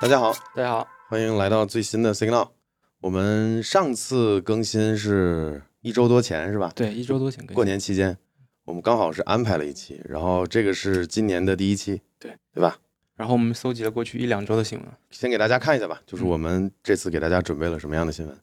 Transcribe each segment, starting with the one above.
大家好，大家好，欢迎来到最新的 Signal。我们上次更新是一周多前是吧？对，一周多前更新。过年期间，我们刚好是安排了一期，然后这个是今年的第一期，对对吧？然后我们搜集了过去一两周的新闻，先给大家看一下吧，就是我们这次给大家准备了什么样的新闻。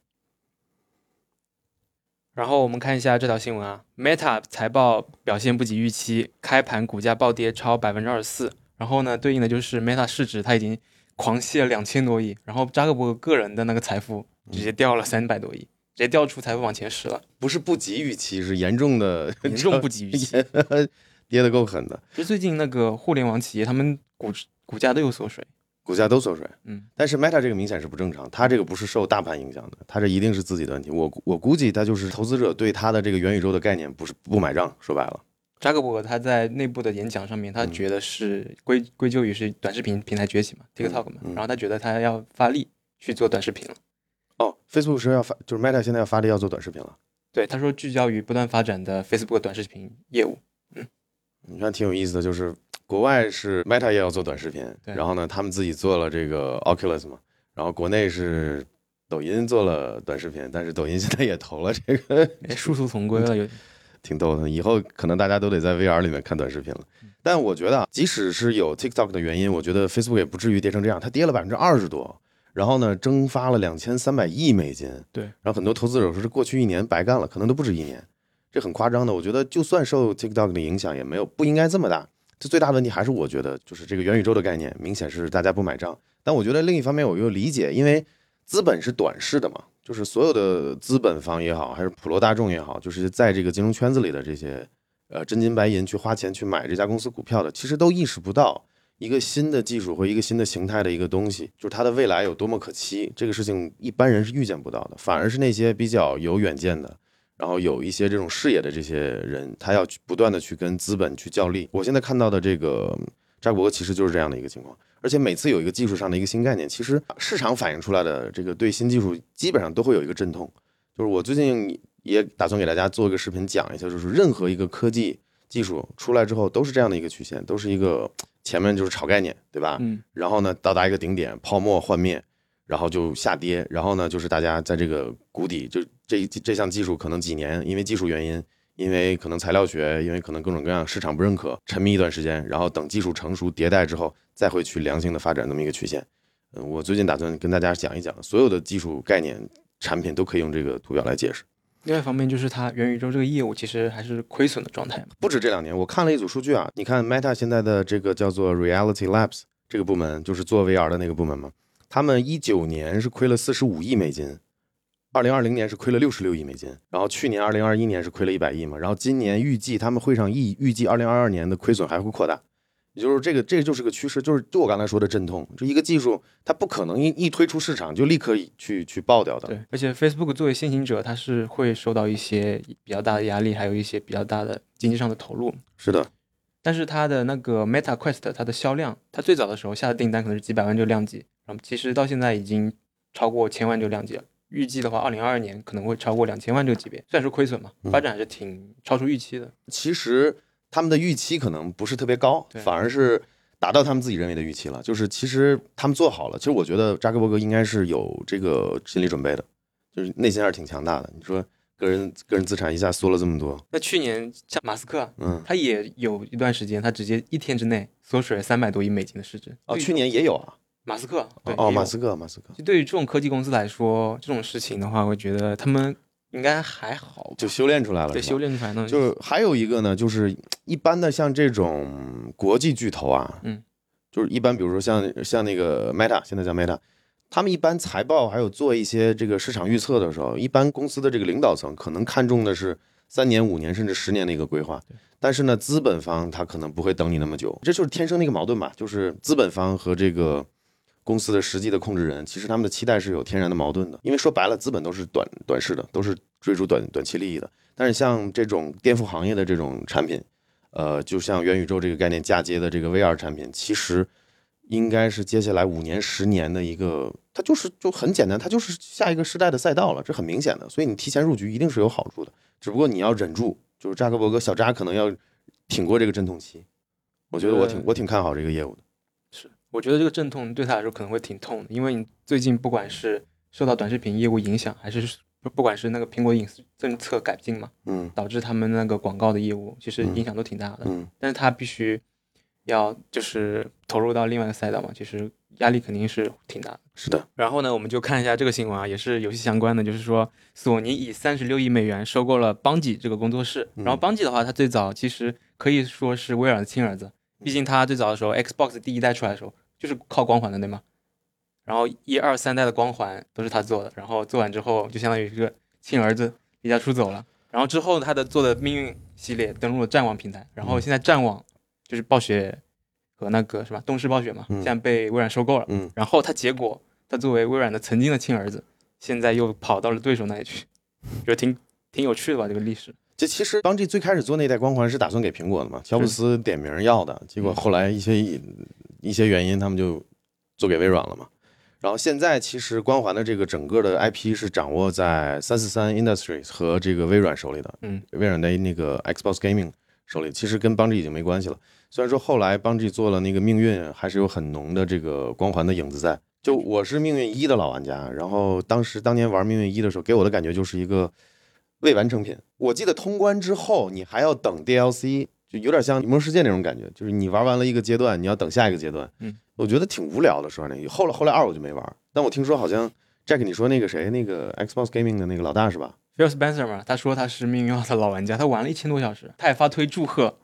然后我们看一下这条新闻啊，Meta 财报表现不及预期，开盘股价暴跌超百分之二十四。然后呢，对应的就是 Meta 市值它已经狂泻了两千多亿，然后扎克伯格个人的那个财富直接掉了三百多亿，直接掉出财富榜前十了。不是不及预期，是严重的严重不及预期，跌得够狠的。其实最近那个互联网企业他们股股价都有缩水。股价都缩水，嗯，但是 Meta 这个明显是不正常，它这个不是受大盘影响的，它这一定是自己的问题。我我估计它就是投资者对它的这个元宇宙的概念不是不买账，说白了。扎克伯格他在内部的演讲上面，他觉得是归归咎于是短视频平台崛起嘛，TikTok 嘛，然后他觉得他要发力去做短视频了。哦，Facebook 是要发，就是 Meta 现在要发力要做短视频了。对，他说聚焦于不断发展的 Facebook 短视频业务。嗯，你看挺有意思的，就是。国外是 Meta 也要做短视频，然后呢，他们自己做了这个 Oculus 嘛，然后国内是抖音做了短视频，但是抖音现在也投了这个，殊途同归了，有挺逗的。以后可能大家都得在 VR 里面看短视频了。但我觉得啊，即使是有 TikTok 的原因，我觉得 Facebook 也不至于跌成这样，它跌了百分之二十多，然后呢，蒸发了两千三百亿美金。对，然后很多投资者说是过去一年白干了，可能都不止一年，这很夸张的。我觉得就算受 TikTok 的影响，也没有不应该这么大。这最大的问题还是我觉得，就是这个元宇宙的概念明显是大家不买账。但我觉得另一方面我又理解，因为资本是短视的嘛，就是所有的资本方也好，还是普罗大众也好，就是在这个金融圈子里的这些呃真金白银去花钱去买这家公司股票的，其实都意识不到一个新的技术和一个新的形态的一个东西，就是它的未来有多么可期。这个事情一般人是预见不到的，反而是那些比较有远见的。然后有一些这种视野的这些人，他要去不断的去跟资本去较力。我现在看到的这个扎克伯格其实就是这样的一个情况。而且每次有一个技术上的一个新概念，其实市场反映出来的这个对新技术基本上都会有一个阵痛。就是我最近也打算给大家做一个视频讲一下，就是任何一个科技技术出来之后都是这样的一个曲线，都是一个前面就是炒概念，对吧？嗯。然后呢，到达一个顶点，泡沫幻灭。然后就下跌，然后呢，就是大家在这个谷底，就这这项技术可能几年，因为技术原因，因为可能材料学，因为可能各种各样市场不认可，沉迷一段时间，然后等技术成熟迭代之后，再会去良性的发展那么一个曲线。嗯，我最近打算跟大家讲一讲，所有的技术概念、产品都可以用这个图表来解释。另外一方面就是它元宇宙这个业务其实还是亏损的状态不止这两年，我看了一组数据啊，你看 Meta 现在的这个叫做 Reality Labs 这个部门，就是做 VR 的那个部门嘛？他们一九年是亏了四十五亿美金，二零二零年是亏了六十六亿美金，然后去年二零二一年是亏了一百亿嘛，然后今年预计他们会上预预计二零二二年的亏损还会扩大，也就是这个这个就是个趋势，就是就我刚才说的阵痛，就一个技术它不可能一一推出市场就立刻去去爆掉的。对，而且 Facebook 作为先行者，它是会受到一些比较大的压力，还有一些比较大的经济上的投入。是的，但是它的那个 Meta Quest 它的销量，它最早的时候下的订单可能是几百万就量级。然后其实到现在已经超过千万这个量级了，预计的话，二零二二年可能会超过两千万这个级别。虽然说亏损嘛，发展还是挺超出预期的。其实他们的预期可能不是特别高，反而是达到他们自己认为的预期了。就是其实他们做好了。其实我觉得扎克伯格应该是有这个心理准备的，就是内心还是挺强大的。你说个人个人资产一下缩了这么多，那去年像马斯克，嗯，他也有一段时间，他直接一天之内缩水了三百多亿美金的市值。哦，去年也有啊。马斯克哦，马斯克，马斯克。就对于这种科技公司来说，这种事情的话，我觉得他们应该还好，就修炼出来了。对，修炼出来呢。就是还有一个呢，就是一般的像这种国际巨头啊，嗯，就是一般比如说像像那个 Meta，现在叫 Meta，他们一般财报还有做一些这个市场预测的时候，一般公司的这个领导层可能看重的是三年、五年甚至十年的一个规划。但是呢，资本方他可能不会等你那么久，这就是天生的一个矛盾吧，就是资本方和这个。公司的实际的控制人，其实他们的期待是有天然的矛盾的，因为说白了，资本都是短短视的，都是追逐短短期利益的。但是像这种颠覆行业的这种产品，呃，就像元宇宙这个概念嫁接的这个 VR 产品，其实应该是接下来五年、十年的一个，它就是就很简单，它就是下一个时代的赛道了，这很明显的。所以你提前入局一定是有好处的，只不过你要忍住，就是扎克伯格小扎可能要挺过这个阵痛期。我觉得我挺我挺看好这个业务的。我觉得这个阵痛对他来说可能会挺痛的，因为你最近不管是受到短视频业务影响，还是不不管是那个苹果隐私政策改进嘛，嗯导致他们那个广告的业务其实影响都挺大的。嗯但是他必须要就是投入到另外一个赛道嘛，其实压力肯定是挺大的。是的，然后呢，我们就看一下这个新闻啊，也是游戏相关的，就是说索尼以三十六亿美元收购了邦吉这个工作室。然后邦吉的话，它最早其实可以说是微软的亲儿子，毕竟他最早的时候 Xbox 第一代出来的时候就是靠光环的，对吗？然后一二三代的光环都是他做的，然后做完之后就相当于一个亲儿子离家出走了。然后之后他的做的命运系列登陆了战网平台，然后现在战网就是暴雪和那个是吧东视暴雪嘛，嗯现在被微软收购了。嗯然后他结果他作为微软的曾经的亲儿子，现在又跑到了对手那里去，觉得挺挺有趣的吧这个历史。这其实邦 G 最开始做那代光环是打算给苹果的嘛，乔布斯点名要的，结果后来一些一些原因，他们就做给微软了嘛。然后现在其实光环的这个整个的 IP 是掌握在三四三 Industries 和这个微软手里的，嗯，微软的那个 Xbox Gaming 手里，其实跟邦 G 已经没关系了。虽然说后来邦 G 做了那个命运，还是有很浓的这个光环的影子在。就我是命运一的老玩家，然后当时当年玩命运一的时候，给我的感觉就是一个未完成品。我记得通关之后，你还要等 DLC，就有点像《魔兽世界》那种感觉，就是你玩完了一个阶段，你要等下一个阶段。嗯，我觉得挺无聊的，说那个。后来后来二我就没玩，但我听说好像 Jack 你说那个谁，那个 Xbox Gaming 的那个老大是吧？Phil Spencer 嘛，他说他是命运二的老玩家，他玩了一千多小时，他也发推祝贺，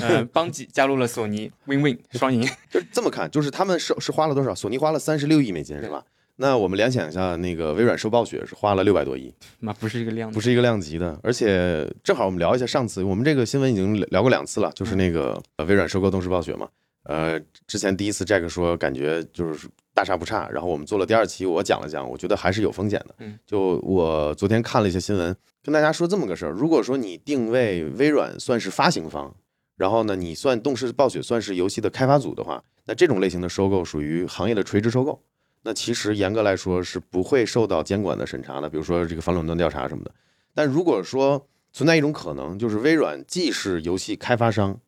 呃，邦吉加入了索尼，win win 双赢。就是这么看，就是他们是是花了多少？索尼花了三十六亿美金是吧？那我们联想一下，那个微软收暴雪是花了六百多亿，那不是一个量，不是一个量级的。而且正好我们聊一下上次我们这个新闻已经聊过两次了，就是那个呃微软收购动视暴雪嘛。呃，之前第一次 Jack 说感觉就是大差不差，然后我们做了第二期，我讲了讲，我觉得还是有风险的。嗯，就我昨天看了一些新闻，跟大家说这么个事儿：如果说你定位微软算是发行方，然后呢，你算动视暴雪算是游戏的开发组的话，那这种类型的收购属于行业的垂直收购。那其实严格来说是不会受到监管的审查的，比如说这个反垄断调查什么的。但如果说存在一种可能，就是微软既是游戏开发商，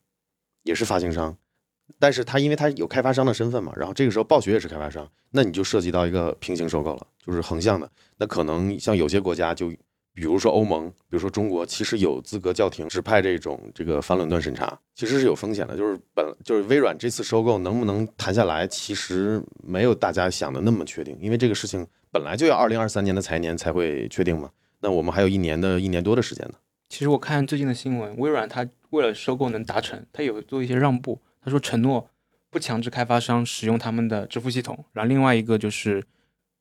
也是发行商，但是它因为它有开发商的身份嘛，然后这个时候暴雪也是开发商，那你就涉及到一个平行收购了，就是横向的。那可能像有些国家就。比如说欧盟，比如说中国，其实有资格叫停指派这种这个反垄断审查，其实是有风险的。就是本就是微软这次收购能不能谈下来，其实没有大家想的那么确定，因为这个事情本来就要二零二三年的财年才会确定嘛。那我们还有一年的一年多的时间呢。其实我看最近的新闻，微软它为了收购能达成，它有做一些让步。他说承诺不强制开发商使用他们的支付系统，然后另外一个就是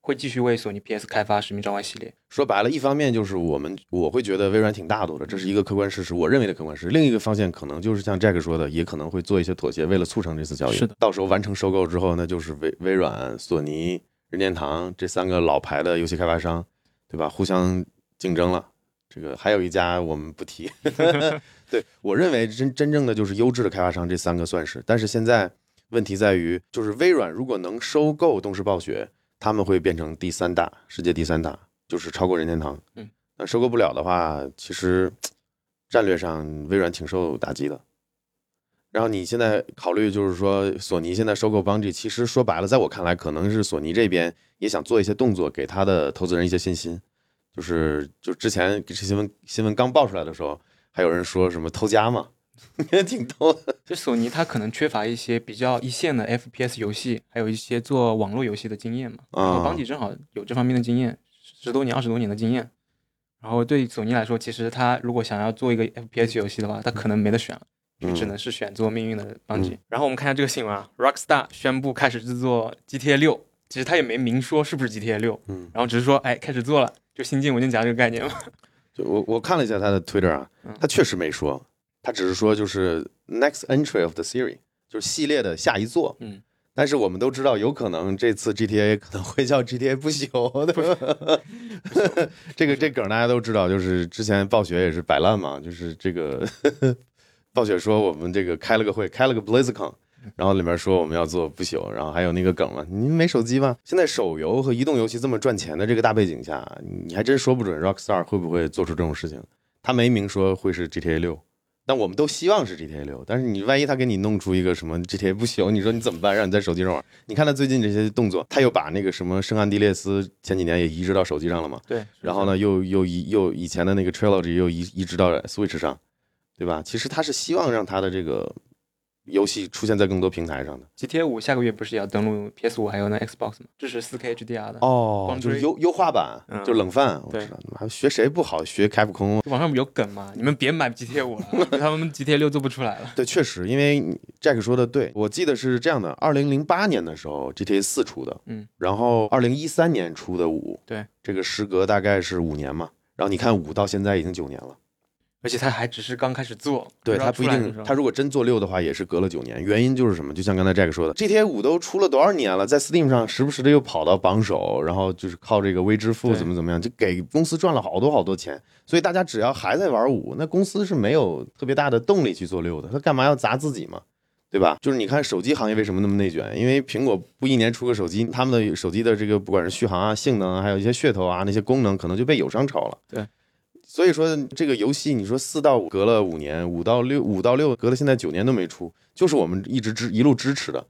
会继续为索尼 PS 开发《使命召唤》系列。说白了，一方面就是我们我会觉得微软挺大度的，这是一个客观事实，我认为的客观事实。另一个方向可能就是像 Jack 说的，也可能会做一些妥协，为了促成这次交易。是的，到时候完成收购之后，那就是微微软、索尼、任天堂这三个老牌的游戏开发商，对吧？互相竞争了。这个还有一家我们不提。对我认为真真正的就是优质的开发商，这三个算是。但是现在问题在于，就是微软如果能收购动视暴雪，他们会变成第三大，世界第三大。就是超过任天堂，嗯，那收购不了的话，其实战略上微软挺受打击的。然后你现在考虑就是说，索尼现在收购邦 G，其实说白了，在我看来，可能是索尼这边也想做一些动作，给他的投资人一些信心。就是就之前这新闻新闻刚爆出来的时候，还有人说什么偷家嘛，也 挺逗的。就索尼它可能缺乏一些比较一线的 FPS 游戏，还有一些做网络游戏的经验嘛。然后邦吉正好有这方面的经验。十多年、二十多年的经验，然后对索尼来说，其实他如果想要做一个 FPS 游戏的话，他可能没得选了，就只能是选做命运的邦吉。嗯、然后我们看一下这个新闻啊，Rockstar 宣布开始制作 GTA 六，其实他也没明说是不是 GTA 六，嗯，然后只是说哎开始做了，就新进文件夹这个概念嘛。就我我看了一下他的 Twitter 啊，他确实没说，他只是说就是 next entry of the series，就是系列的下一座，嗯。但是我们都知道，有可能这次 GTA 可能会叫 GTA 不朽，对吧？这个这梗大家都知道，就是之前暴雪也是摆烂嘛，就是这个暴雪说我们这个开了个会，开了个 BlizzCon，然后里面说我们要做不朽，然后还有那个梗嘛，您没手机吗？现在手游和移动游戏这么赚钱的这个大背景下，你还真说不准 Rockstar 会不会做出这种事情。他没明说会是 GTA 六。但我们都希望是 GTA 六，但是你万一他给你弄出一个什么 GTA 不行，你说你怎么办？让你在手机上玩？你看他最近这些动作，他又把那个什么圣安地列斯前几年也移植到手机上了嘛？对，然后呢，又又移又以前的那个 Trilogy 又移移植到 Switch 上，对吧？其实他是希望让他的这个游戏出现在更多平台上的。GTA 五下个月不是也要登录 PS 五还有那 Xbox 吗？支持 4K HDR 的。哦就是优优化版，嗯就是冷饭。我对知道，还学谁不好？学开普空。网上不有梗吗？你们别买 GTA 五了，他们 GTA 六做不出来了。对，确实，因为 Jack 说的对，我记得是这样的：二零零八年的时候，GTA 四出的，嗯，然后二零一三年出的五，对，这个时隔大概是五年嘛。然后你看五到现在已经九年了，而且他还只是刚开始做，对他不一定他如果真做六的话，也是隔了九年。原因就是什么？就像刚才 Jack 说的，GTA 五都出了多少年了，在 Steam 上时不时的又跑到榜首，然后就是靠这个微支付怎么怎么样，就给公司赚了好多好多钱。所以大家只要还在玩五，那公司是没有特别大的动力去做六的，他干嘛要砸自己嘛？对吧？就是你看手机行业为什么那么内卷？因为苹果不一年出个手机，他们的手机的这个不管是续航啊、性能啊，还有一些噱头啊、那些功能，可能就被友商超了。对。所以说这个游戏，你说四到五隔了五年，五到六五到六隔了现在九年都没出，就是我们一直支一路支持的。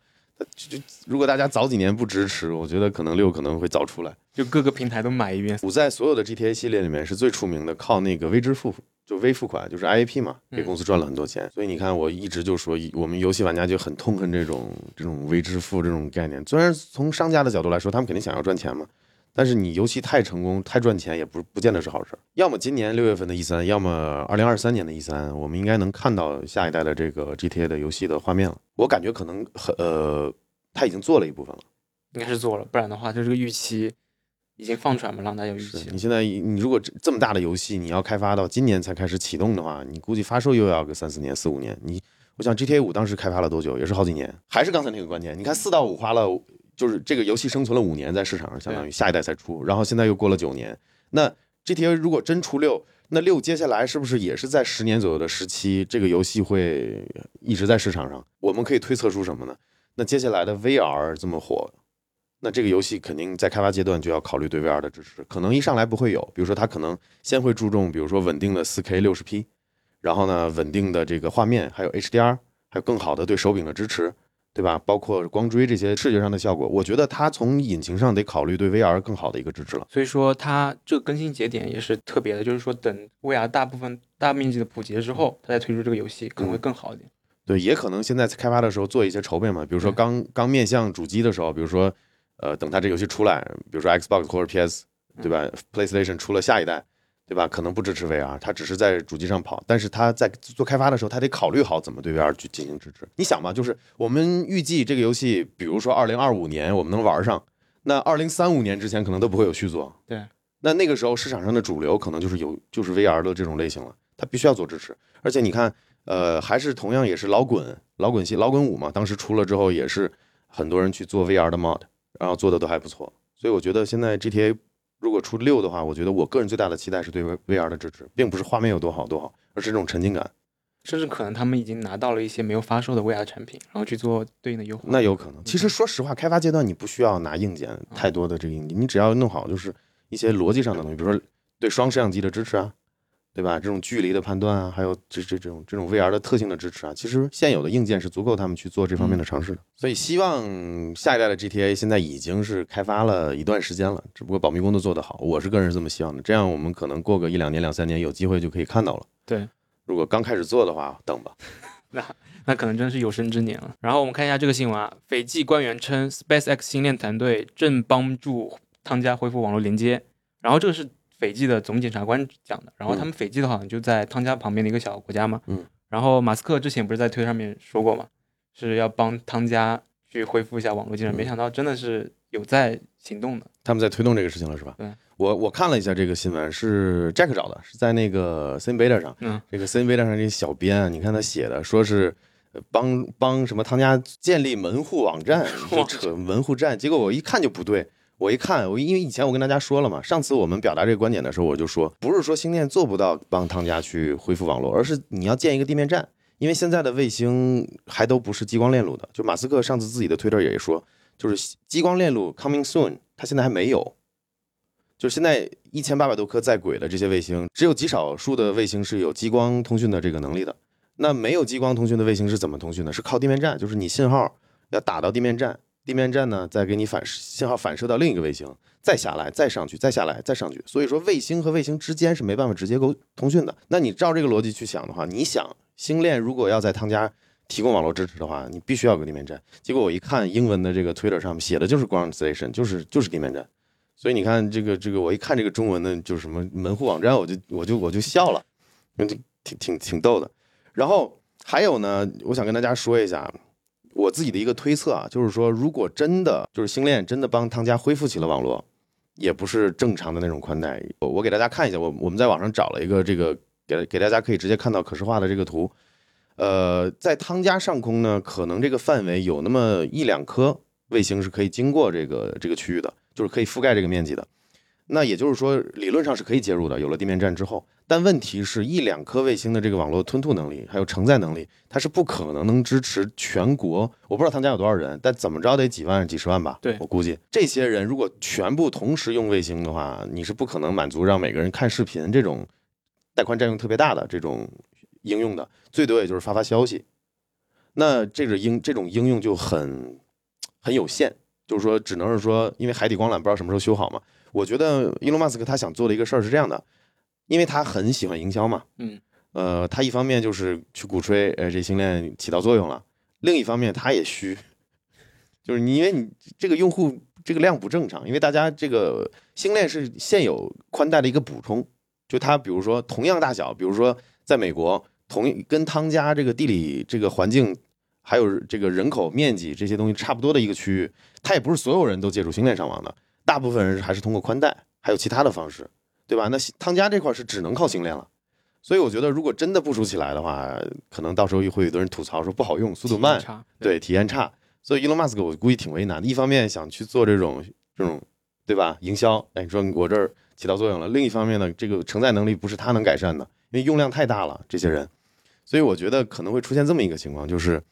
就就如果大家早几年不支持，我觉得可能六可能会早出来。就各个平台都买一遍。五在所有的 GTA 系列里面是最出名的，靠那个微支付，就微付款，就是 IAP 嘛，给公司赚了很多钱。所以你看，我一直就说，我们游戏玩家就很痛恨这种这种微支付这种概念。虽然从商家的角度来说，他们肯定想要赚钱嘛，但是你游戏太成功、太赚钱，也不不见得是好事儿。要么今年六月份的 E 三，要么二零二三年的 E 三，我们应该能看到下一代的这个 GTA 的游戏的画面了。我感觉可能很呃，他已经做了一部分了。应该是做了，不然的话，就这个预期已经放出来嘛，让大家有预期你。现在你如果这这么大的游戏，你要开发到今年才开始启动的话，你估计发售又要个三四年、四五年。你我想 GTA 五当时开发了多久，也是好几年。还是刚才那个观点，你看四到五花了，就是这个游戏生存了五年在市场上，相当于下一代才出，然后现在又过了九年。那 GTA 如果真出六，那六接下来是不是也是在十年左右的时期，这个游戏会一直在市场上？我们可以推测出什么呢？那接下来的 VR 这么火，那这个游戏肯定在开发阶段就要考虑对 VR 的支持，可能一上来不会有，比如说它可能先会注重，比如说稳定的 4K 60P，然后呢稳定的这个画面，还有 HDR，还有更好的对手柄的支持，对吧？包括光追这些视觉上的效果，我觉得它从引擎上得考虑对 VR 更好的一个支持了。所以说，它这个更新节点也是特别的，就是说等 VR 大部分大面积的普及了之后，它再推出这个游戏可能会更好一点。对，也可能现在开发的时候做一些筹备嘛，比如说刚刚面向主机的时候，比如说，呃，等它这游戏出来，比如说 Xbox 或者 PS，对吧？PlayStation 出了下一代，对吧？可能不支持 VR，它只是在主机上跑，但是它在做开发的时候，它得考虑好怎么对 VR 去进行支持。你想嘛，就是我们预计这个游戏，比如说二零二五年我们能玩上，那二零三五年之前可能都不会有续作。对，那那个时候市场上的主流可能就是有就是 VR 的这种类型了，它必须要做支持。而且你看，呃，还是同样也是老滚老滚系老滚五嘛，当时出了之后也是很多人去做 VR 的 mod，然后做的都还不错。所以我觉得现在 GTA 如果出六的话，我觉得我个人最大的期待是对 VR 的支持，并不是画面有多好多好，而是这种沉浸感。甚至可能他们已经拿到了一些没有发售的 VR 产品，然后去做对应的优化。那有可能。其实说实话，开发阶段你不需要拿硬件太多的这个硬件，你只要弄好就是一些逻辑上的东西，比如说对双摄像机的支持啊，对吧？这种距离的判断啊，还有这这这种这种 VR 的特性的支持啊，其实现有的硬件是足够他们去做这方面的尝试的。所以希望下一代的 GTA 现在已经是开发了一段时间了，只不过保密工作做得好，我是个人是这么希望的。这样我们可能过个一两年、两三年，有机会就可以看到了。对，如果刚开始做的话，等吧。那可能真是有生之年了。然后我们看一下这个新闻啊，斐济官员称，SpaceX 星链团队正帮助汤加恢复网络连接。然后这个是斐济的总检察官讲的。然后他们斐济的好像就在汤加旁边的一个小国家嘛。嗯。然后马斯克之前不是在推上面说过嘛，是要帮汤加去恢复一下网络进展。嗯没想到真的是有在行动的。他们在推动这个事情了，是吧？对，我我看了一下这个新闻，是 Jack 找的，是在那个 c i n Beta 上。嗯，这个 c i n Beta 上这小编啊，你看他写的，说是呃帮帮什么汤家建立门户网站，就扯门户站。结果我一看就不对，我一看，我因为以前我跟大家说了嘛，上次我们表达这个观点的时候，我就说，不是说星链做不到帮汤家去恢复网络，而是你要建一个地面站。因为现在的卫星还都不是激光链路的，就马斯克上次自己的推特也说，就是激光链路 coming soon，它现在还没有。就是现在一千八百多颗在轨的这些卫星，只有极少数的卫星是有激光通讯的这个能力的。那没有激光通讯的卫星是怎么通讯的？是靠地面站，就是你信号要打到地面站，地面站呢再给你反信号反射到另一个卫星，再下来，再上去，再下来，再上去。所以说卫星和卫星之间是没办法直接沟通讯的。那你照这个逻辑去想的话，你想星链如果要在汤加提供网络支持的话，你必须要有个地面站。结果我一看英文的这个 Twitter 上面写的就是 ground station，就是就是地面站。所以你看这个这个，我一看这个中文的，就是什么门户网站，我就我就我就笑了，挺挺挺逗的。然后还有呢，我想跟大家说一下我自己的一个推测啊，就是说，如果真的就是星链真的帮汤加恢复起了网络，也不是正常的那种宽带。我我给大家看一下，我我们在网上找了一个这个给给大家可以直接看到可视化的这个图。呃，在汤加上空呢，可能这个范围有那么一两颗卫星是可以经过这个这个区域的，就是可以覆盖这个面积的。那也就是说，理论上是可以接入的。有了地面站之后，但问题是一两颗卫星的这个网络吞吐能力，还有承载能力，它是不可能能支持全国。我不知道他们家有多少人，但怎么着得几万、几十万吧？对我估计这些人如果全部同时用卫星的话，你是不可能满足让每个人看视频这种带宽占用特别大的这种应用的，最多也就是发发消息。那这个应这种应用就很很有限，就是说只能是说，因为海底光缆不知道什么时候修好嘛。我觉得伊隆马斯克他想做的一个事儿是这样的，因为他很喜欢营销嘛，嗯，呃，他一方面就是去鼓吹，呃，这星链起到作用了，另一方面他也虚，就是你因为你这个用户这个量不正常，因为大家这个星链是现有宽带的一个补充，就它比如说同样大小，比如说在美国同跟汤加这个地理这个环境。还有这个人口面积这些东西差不多的一个区域，它也不是所有人都借助星链上网的，大部分人还是通过宽带，还有其他的方式，对吧？那汤加这块是只能靠星链了，所以我觉得如果真的部署起来的话，可能到时候会有的人吐槽说不好用，速度慢，对，体验差。所以伊隆马斯克我估计挺为难的，一方面想去做这种这种，对吧？营销，哎，你说我这儿起到作用了；另一方面呢，这个承载能力不是他能改善的，因为用量太大了，这些人，所以我觉得可能会出现这么一个情况，就是。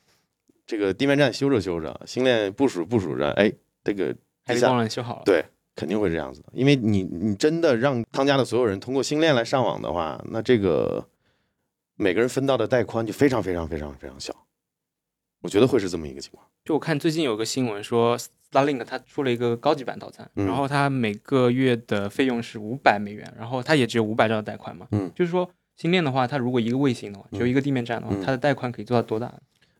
这个地面站修着修着，星链部署部署着，哎，这个海底光缆修好了，对，肯定会这样子的。因为你你真的让汤家的所有人通过星链来上网的话，那这个每个人分到的带宽就非常非常非常非常小。我觉得会是这么一个情况。就我看最近有个新闻说，Starlink 它出了一个高级版套餐，然后它每个月的费用是五百美元，然后它也只有五百兆的带宽嘛。嗯，就是说星链的话，它如果一个卫星的话，只有一个地面站的话，它的带宽可以做到多大？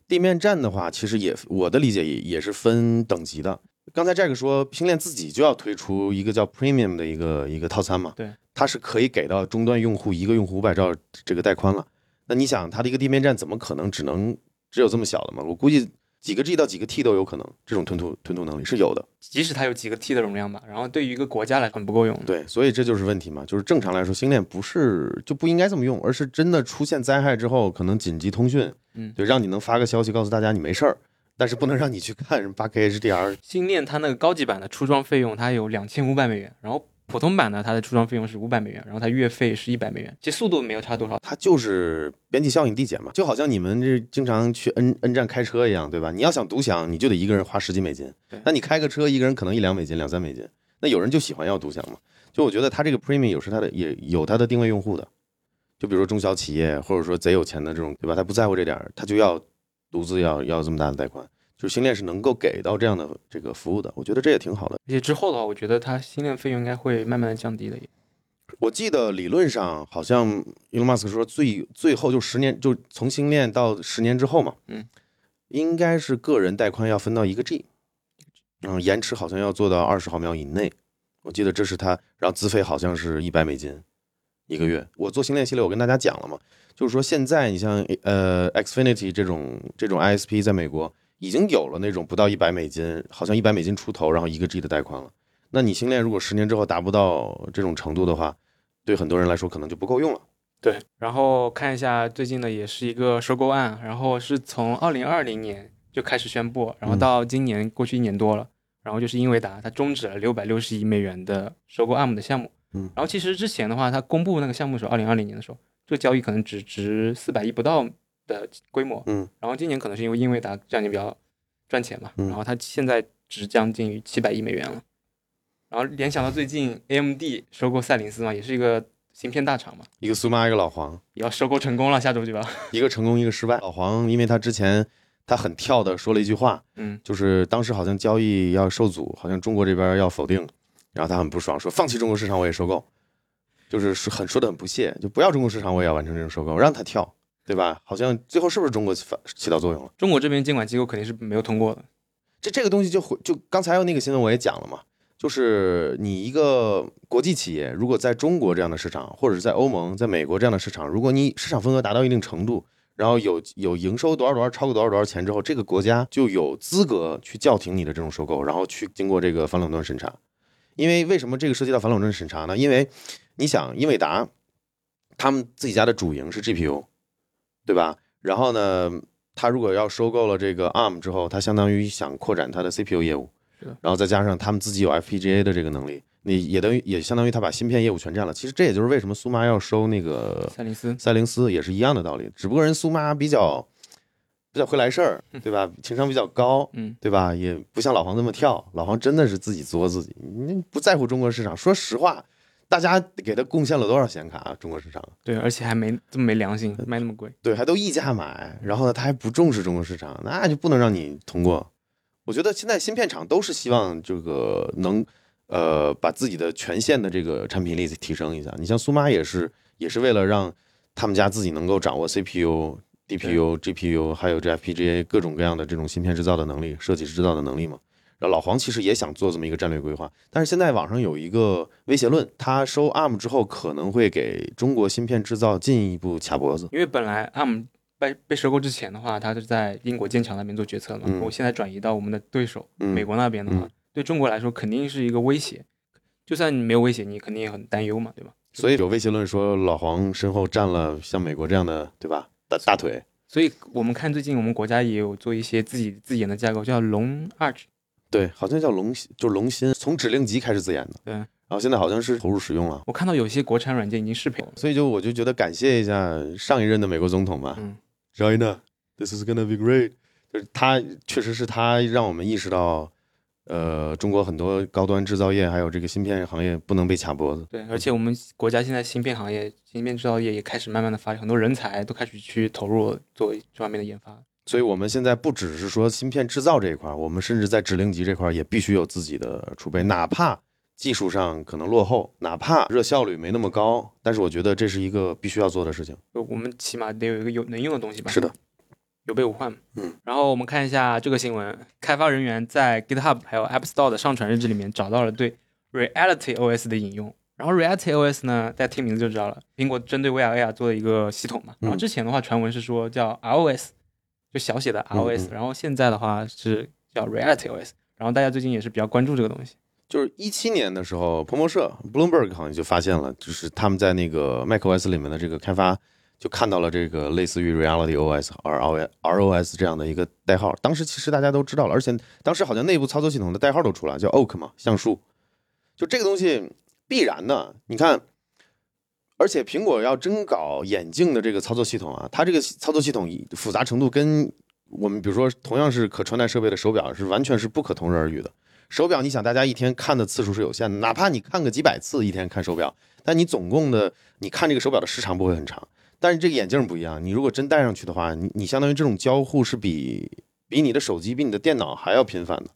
地面站的话，其实也我的理解也也是分等级的。刚才 Jack 说星链自己就要推出一个叫 Premium 的一个一个套餐嘛，对，它是可以给到终端用户一个用户五百兆这个带宽了。那你想，它的一个地面站怎么可能只能只有这么小的嘛？我估计。几个 G 到几个 T 都有可能，这种吞吐吞吐能力是有的。即使它有几个 T 的容量吧，然后对于一个国家来说很不够用。对，所以这就是问题嘛，就是正常来说，星链不是就不应该这么用，而是真的出现灾害之后，可能紧急通讯，嗯，对，让你能发个消息告诉大家你没事儿，但是不能让你去看什么八 K HDR。星链它那个高级版的出装费用，它有两千五百美元，然后。普通版呢，它的出装费用是五百美元，然后它月费是一百美元，其实速度没有差多少，它就是边际效应递减嘛，就好像你们这经常去 N N 站开车一样，对吧？你要想独享，你就得一个人花十几美金，那你开个车，一个人可能一两美金、两三美金，那有人就喜欢要独享嘛。就我觉得它这个 Premium 有是它的也有它的定位用户的，就比如说中小企业或者说贼有钱的这种，对吧？他不在乎这点，他就要独自要要这么大的贷款。就是星链是能够给到这样的这个服务的，我觉得这也挺好的。而且之后的话，我觉得它星链费用应该会慢慢的降低的。我记得理论上好像 Elon Musk 说最最后就十年，就从星链到十年之后嘛，嗯，应该是个人带宽要分到一个 G，嗯，延迟好像要做到二十毫秒以内。我记得这是他，然后资费好像是一百美金一个月。我做星链系列，我跟大家讲了嘛，就是说现在你像呃 Xfinity 这种这种 ISP 在美国。已经有了那种不到一百美金，好像一百美金出头，然后一个 G 的带宽了。那你星链如果十年之后达不到这种程度的话，对很多人来说可能就不够用了。对，然后看一下最近的也是一个收购案，然后是从二零二零年就开始宣布，然后到今年过去一年多了，然后就是英伟达它终止了六百六十亿美元的收购 ARM 的项目。嗯，然后其实之前的话，它公布那个项目的时候，二零二零年的时候，这个交易可能只值四百亿不到。的规模，嗯，然后今年可能是因为英伟达这样就比较赚钱嘛，嗯，然后它现在值将近于七百亿美元了，然后联想到最近 AMD 收购赛灵思嘛，也是一个芯片大厂嘛，一个苏妈，一个老黄，也要收购成功了，下周就要。一个成功，一个失败。老黄因为他之前他很跳的说了一句话，嗯，就是当时好像交易要受阻，好像中国这边要否定，然后他很不爽，说放弃中国市场我也收购，就是说很说的很不屑，就不要中国市场我也要完成这种收购，让他跳，对吧？好像最后是不是中国起起到作用了？中国这边监管机构肯定是没有通过的。这这个东西就回就刚才那个新闻我也讲了嘛，就是你一个国际企业，如果在中国这样的市场，或者是在欧盟、在美国这样的市场，如果你市场份额达到一定程度，然后有有营收多少多少超过多少多少钱之后，这个国家就有资格去叫停你的这种收购，然后去经过这个反垄断审查。因为为什么这个涉及到反垄断审查呢？因为你想，英伟达他们自己家的主营是 GPU，对吧？然后呢，他如果要收购了这个 ARM 之后，他相当于想扩展他的 CPU 业务，然后再加上他们自己有 FPGA 的这个能力，你也等于也相当于他把芯片业务全占了。其实这也就是为什么苏妈要收那个赛灵思，赛灵思也是一样的道理，只不过人苏妈比较比较会来事儿，对吧？情商比较高，嗯，对吧？也不像老黄那么跳，老黄真的是自己作自己，你不在乎中国市场。说实话，大家给他贡献了多少显卡啊？中国市场对，而且还没这么没良心，卖那么贵。对，还都溢价买，然后呢，他还不重视中国市场，那就不能让你通过。我觉得现在芯片厂都是希望这个能，呃，把自己的全线的这个产品力提升一下。你像苏妈也是，也是为了让他们家自己能够掌握 CPU、DPU、GPU，还有这 FPGA 各种各样的这种芯片制造的能力、设计制造的能力嘛。然后老黄其实也想做这么一个战略规划，但是现在网上有一个威胁论，他收 ARM 之后可能会给中国芯片制造进一步卡脖子。因为本来 ARM 被被收购之前的话，他是在英国剑桥那边做决策嘛。嗯我现在转移到我们的对手、嗯美国那边的话，嗯对中国来说肯定是一个威胁。就算你没有威胁，你肯定也很担忧嘛，对吧？所以有威胁论说老黄身后站了像美国这样的，对吧？大大腿。所以我们看最近我们国家也有做一些自己自研的架构，叫龙 Arch。对，好像叫龙，就是龙芯，从指令集开始自研的。对然后现在好像是投入使用了。我看到有些国产软件已经适配了。所以就我就觉得感谢一下上一任的美国总统吧嗯，，China，this is gonna be great。就是他确实是他让我们意识到，呃，中国很多高端制造业还有这个芯片行业不能被卡脖子。对，而且我们国家现在芯片行业、芯片制造业也开始慢慢的发展，很多人才都开始去投入做这方面的研发。所以我们现在不只是说芯片制造这一块儿，我们甚至在指令集这块儿也必须有自己的储备，哪怕技术上可能落后，哪怕热效率没那么高，但是我觉得这是一个必须要做的事情。就我们起码得有一个有能用的东西吧。是的，有备无患。嗯，然后我们看一下这个新闻，开发人员在 GitHub 还有 App Store 的上传日志里面找到了对 Reality OS 的引用。然后 Reality OS 呢，大家听名字就知道了，苹果针对 VR AR 做的一个系统嘛。然后之前的话，传闻是说叫 iOS，就小写的 iOS，、然后现在的话是叫 Reality OS。然后大家最近也是比较关注这个东西。就是一七年的时候，彭博社 Bloomberg 好像就发现了，就是他们在那个 macOS 里面的这个开发，就看到了这个类似于 Reality OS、R O ROS 这样的一个代号。当时其实大家都知道了，而且当时好像内部操作系统的代号都出来，叫 Oak 嘛，橡树。就这个东西必然的，你看，而且苹果要真搞眼镜的这个操作系统啊，它这个操作系统复杂程度跟我们比如说同样是可穿戴设备的手表是完全是不可同日而语的。手表，你想大家一天看的次数是有限的，哪怕你看个几百次一天看手表，但你总共的你看这个手表的时长不会很长。但是这个眼镜不一样，你如果真戴上去的话，你你相当于这种交互是比比你的手机、比你的电脑还要频繁的，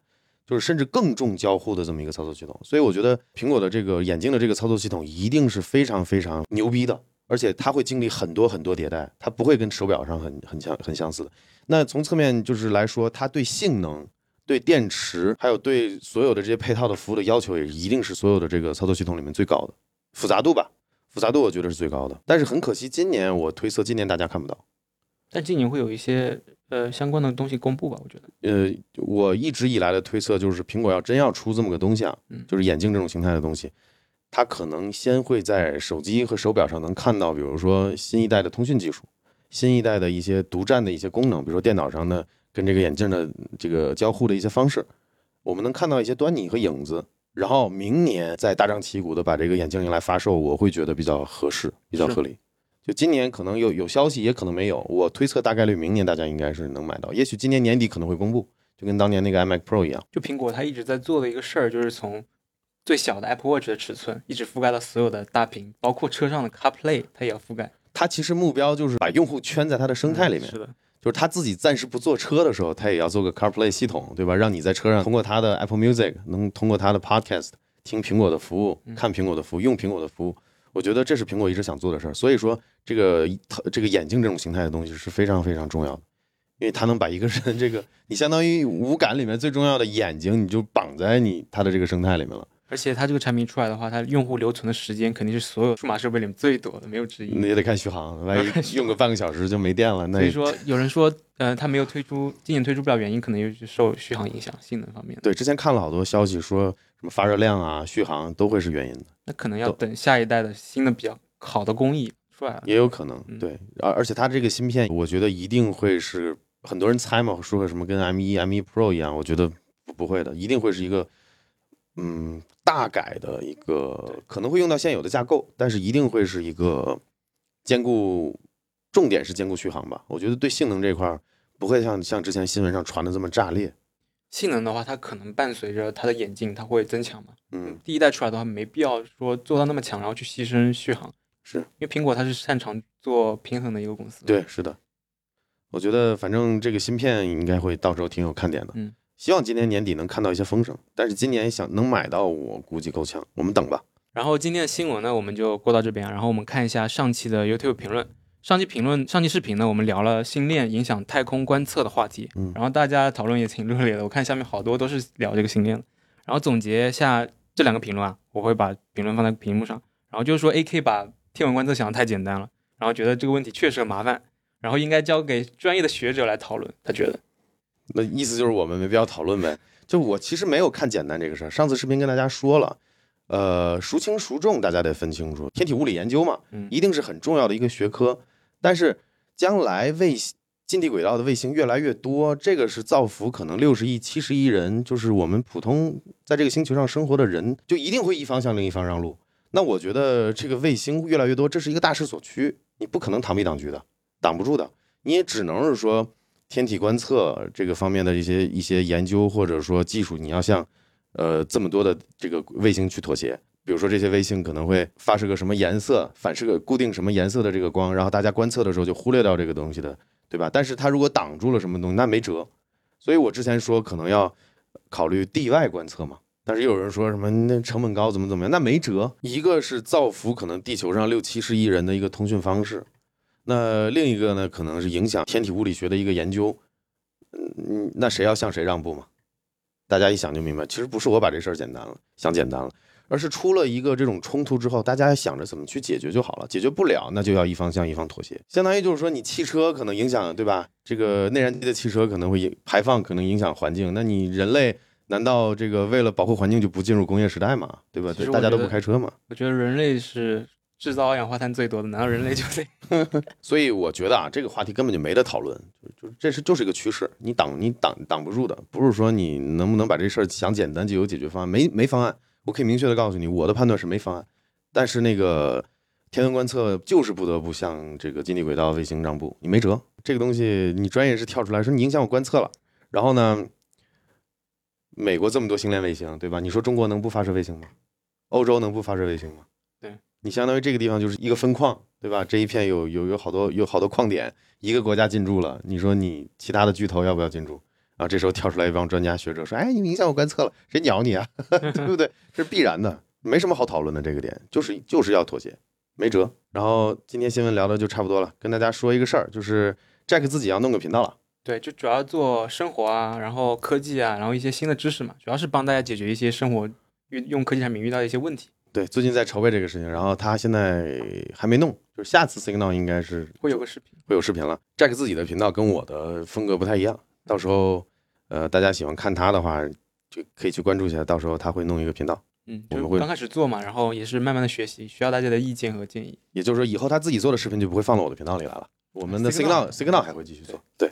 就是甚至更重交互的这么一个操作系统。所以我觉得苹果的这个眼镜的这个操作系统一定是非常非常牛逼的，而且它会经历很多很多迭代，它不会跟手表上很很相很相似的。那从侧面就是来说，它对性能。对电池，还有对所有的这些配套的服务的要求，也一定是所有的这个操作系统里面最高的复杂度吧？复杂度我觉得是最高的。但是很可惜，今年我推测今年大家看不到。但今年会有一些呃相关的东西公布吧？我觉得。呃，我一直以来的推测就是，苹果要真要出这么个东西啊，嗯就是眼镜这种形态的东西，它可能先会在手机和手表上能看到，比如说新一代的通讯技术，新一代的一些独占的一些功能，比如说电脑上的。跟这个眼镜的这个交互的一些方式，我们能看到一些端倪和影子。然后明年再大张旗鼓的把这个眼镜迎来发售，我会觉得比较合适，比较合理。就今年可能有有消息，也可能没有。我推测大概率明年大家应该是能买到，也许今年年底可能会公布，就跟当年那个 iMac Pro 一样。就苹果它一直在做的一个事儿，就是从最小的 Apple Watch 的尺寸，一直覆盖到所有的大屏，包括车上的 CarPlay，它也要覆盖。它其实目标就是把用户圈在它的生态里面，是的，就是他自己暂时不坐车的时候，他也要做个 CarPlay 系统，对吧？让你在车上通过他的 Apple Music，能通过他的 Podcast 听苹果的服务，看苹果的服务，用苹果的服务。我觉得这是苹果一直想做的事儿。所以说，这个这个眼镜这种形态的东西是非常非常重要的，因为它能把一个人这个你相当于五感里面最重要的眼睛，你就绑在你它的这个生态里面了。而且它这个产品出来的话，它用户留存的时间肯定是所有数码设备里面最多的，没有之一。那也得看续航，万一用个半个小时就没电了，那所以说有人说，呃，它没有推出，今年推出不了原因，可能就是受续航影响，性能方面。对，之前看了好多消息说什么发热量啊、续航都会是原因的，那可能要等下一代的新的比较好的工艺出来了。也有可能。对，而而且它这个芯片，我觉得一定会是很多人猜嘛，说什么跟 M 一、M 一 Pro 一样，我觉得不不会的，一定会是一个嗯大改的一个，可能会用到现有的架构，但是一定会是一个兼顾，重点是兼顾续航吧。我觉得对性能这块儿不会像像之前新闻上传的这么炸裂。性能的话，它可能伴随着它的眼镜，它会增强嘛。嗯，第一代出来的话，没必要说做到那么强，然后去牺牲续航。是因为苹果它是擅长做平衡的一个公司。对，是的。我觉得反正这个芯片应该会到时候挺有看点的。嗯，希望今年年底能看到一些风声，但是今年想能买到，我估计够呛。我们等吧。然后今天的新闻呢，我们就过到这边。然后我们看一下上期的 YouTube 评论。上期评论、上期视频呢，我们聊了星链影响太空观测的话题。嗯然后大家讨论也挺热烈的，我看下面好多都是聊这个星链的。然后总结下这两个评论啊，我会把评论放在屏幕上。然后就是说，AK 把天文观测想的太简单了，然后觉得这个问题确实很麻烦，然后应该交给专业的学者来讨论。他觉得，那意思就是我们没必要讨论呗。就我其实没有看简单这个事儿，上次视频跟大家说了，呃，孰轻孰重大家得分清楚。天体物理研究嘛，嗯一定是很重要的一个学科，但是将来卫星近地轨道的卫星越来越多，这个是造福可能六十亿、七十亿人，就是我们普通在这个星球上生活的人，就一定会一方向另一方让路。那我觉得这个卫星越来越多，这是一个大势所趋，你不可能螳臂挡车的，挡不住的。你也只能是说天体观测这个方面的一些一些研究或者说技术，你要向呃这么多的这个卫星去妥协。比如说这些卫星可能会发射个什么颜色，反射个固定什么颜色的这个光，然后大家观测的时候就忽略掉这个东西的，对吧？但是它如果挡住了什么东西，那没辙。所以我之前说可能要考虑地外观测嘛，但是又有人说什么那成本高怎么怎么样，那没辙。一个是造福可能地球上六七十亿人的一个通讯方式，那另一个呢可能是影响天体物理学的一个研究。嗯，那谁要向谁让步嘛？大家一想就明白，其实不是我把这事儿简单了，想简单了。而是出了一个这种冲突之后，大家想着怎么去解决就好了。解决不了，那就要一方向一方妥协。相当于就是说，你汽车可能影响，对吧？这个内燃机的汽车可能会排放，可能影响环境。那你人类难道这个为了保护环境就不进入工业时代吗？对吧？对大家都不开车嘛。我觉得人类是制造二氧化碳最多的，难道人类就得？所以我觉得啊，这个话题根本就没得讨论，就就这是就是一个趋势，你挡你挡挡不住的。不是说你能不能把这事儿想简单就有解决方案，没没方案。我可以明确的告诉你，我的判断是没方案。但是那个天文观测就是不得不向这个近地轨道卫星让步，你没辙。这个东西你专业是跳出来说你影响我观测了，然后呢，美国这么多星链卫星，对吧？你说中国能不发射卫星吗？欧洲能不发射卫星吗？你相当于这个地方就是一个分矿，对吧？这一片有有有好多有好多矿点，一个国家进驻了，你说你其他的巨头要不要进驻？然后这时候跳出来一帮专家学者说：“哎，你影响我观测了，谁鸟你啊？对不对？这是必然的，没什么好讨论的。这个点就是就是要妥协，没辙。然后今天新闻聊的就差不多了，跟大家说一个事儿，就是 Jack 自己要弄个频道了。对，就主要做生活啊，然后科技啊，然后一些新的知识嘛，主要是帮大家解决一些生活遇用科技产品遇到的一些问题。对，最近在筹备这个事情，然后他现在还没弄，就是下次 Signal 应该是会有个视频，会有视频了。Jack 自己的频道跟我的风格不太一样，到时候呃大家喜欢看他的话，就可以去关注一下，到时候他会弄一个频道。嗯，我们会刚开始做嘛，然后也是慢慢的学习，需要大家的意见和建议。也就是说，以后他自己做的视频就不会放到我的频道里来了。我们的 Signal Signal 还会继续做。对，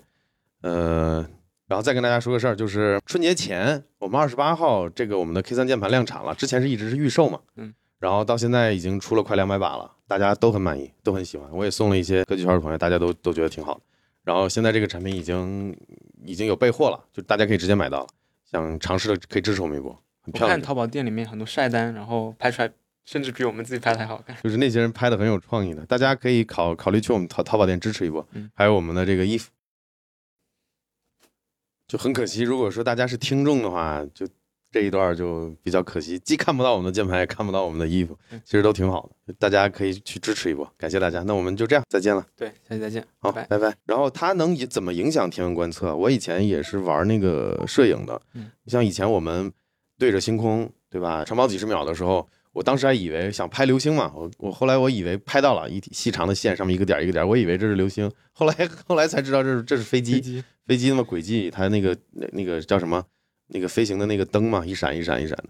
呃，然后再跟大家说个事儿，就是春节前我们二十八号这个我们的 K 三键盘量产了，之前是一直是预售嘛，嗯，然后到现在已经出了快两百把了，大家都很满意，都很喜欢。我也送了一些科技圈的朋友，大家都都觉得挺好的。然后现在这个产品已经已经有备货了，就大家可以直接买到了。想尝试的可以支持我们一波。我很漂亮看。淘宝店里面很多晒单，然后拍出来甚至比我们自己拍的还好看。就是那些人拍的很有创意的，大家可以考考虑去我们淘淘宝店支持一波嗯，还有我们的这个衣服，就很可惜，如果说大家是听众的话，就这一段就比较可惜，既看不到我们的键盘，也看不到我们的衣服嗯，其实都挺好的，大家可以去支持一波，感谢大家，那我们就这样，再见了。对，下期再见，好，拜拜。拜拜。然后它能以怎么影响天文观测？我以前也是玩那个摄影的，嗯，像以前我们对着星空，对吧？长跑几十秒的时候，我当时还以为想拍流星嘛，我我后来我以为拍到了一细长的线，上面一个点一个点，我以为这是流星，后来后来才知道这是这是飞机，飞机那么轨迹，它那个那那个叫什么？那个飞行的那个灯嘛，一闪一闪一闪的。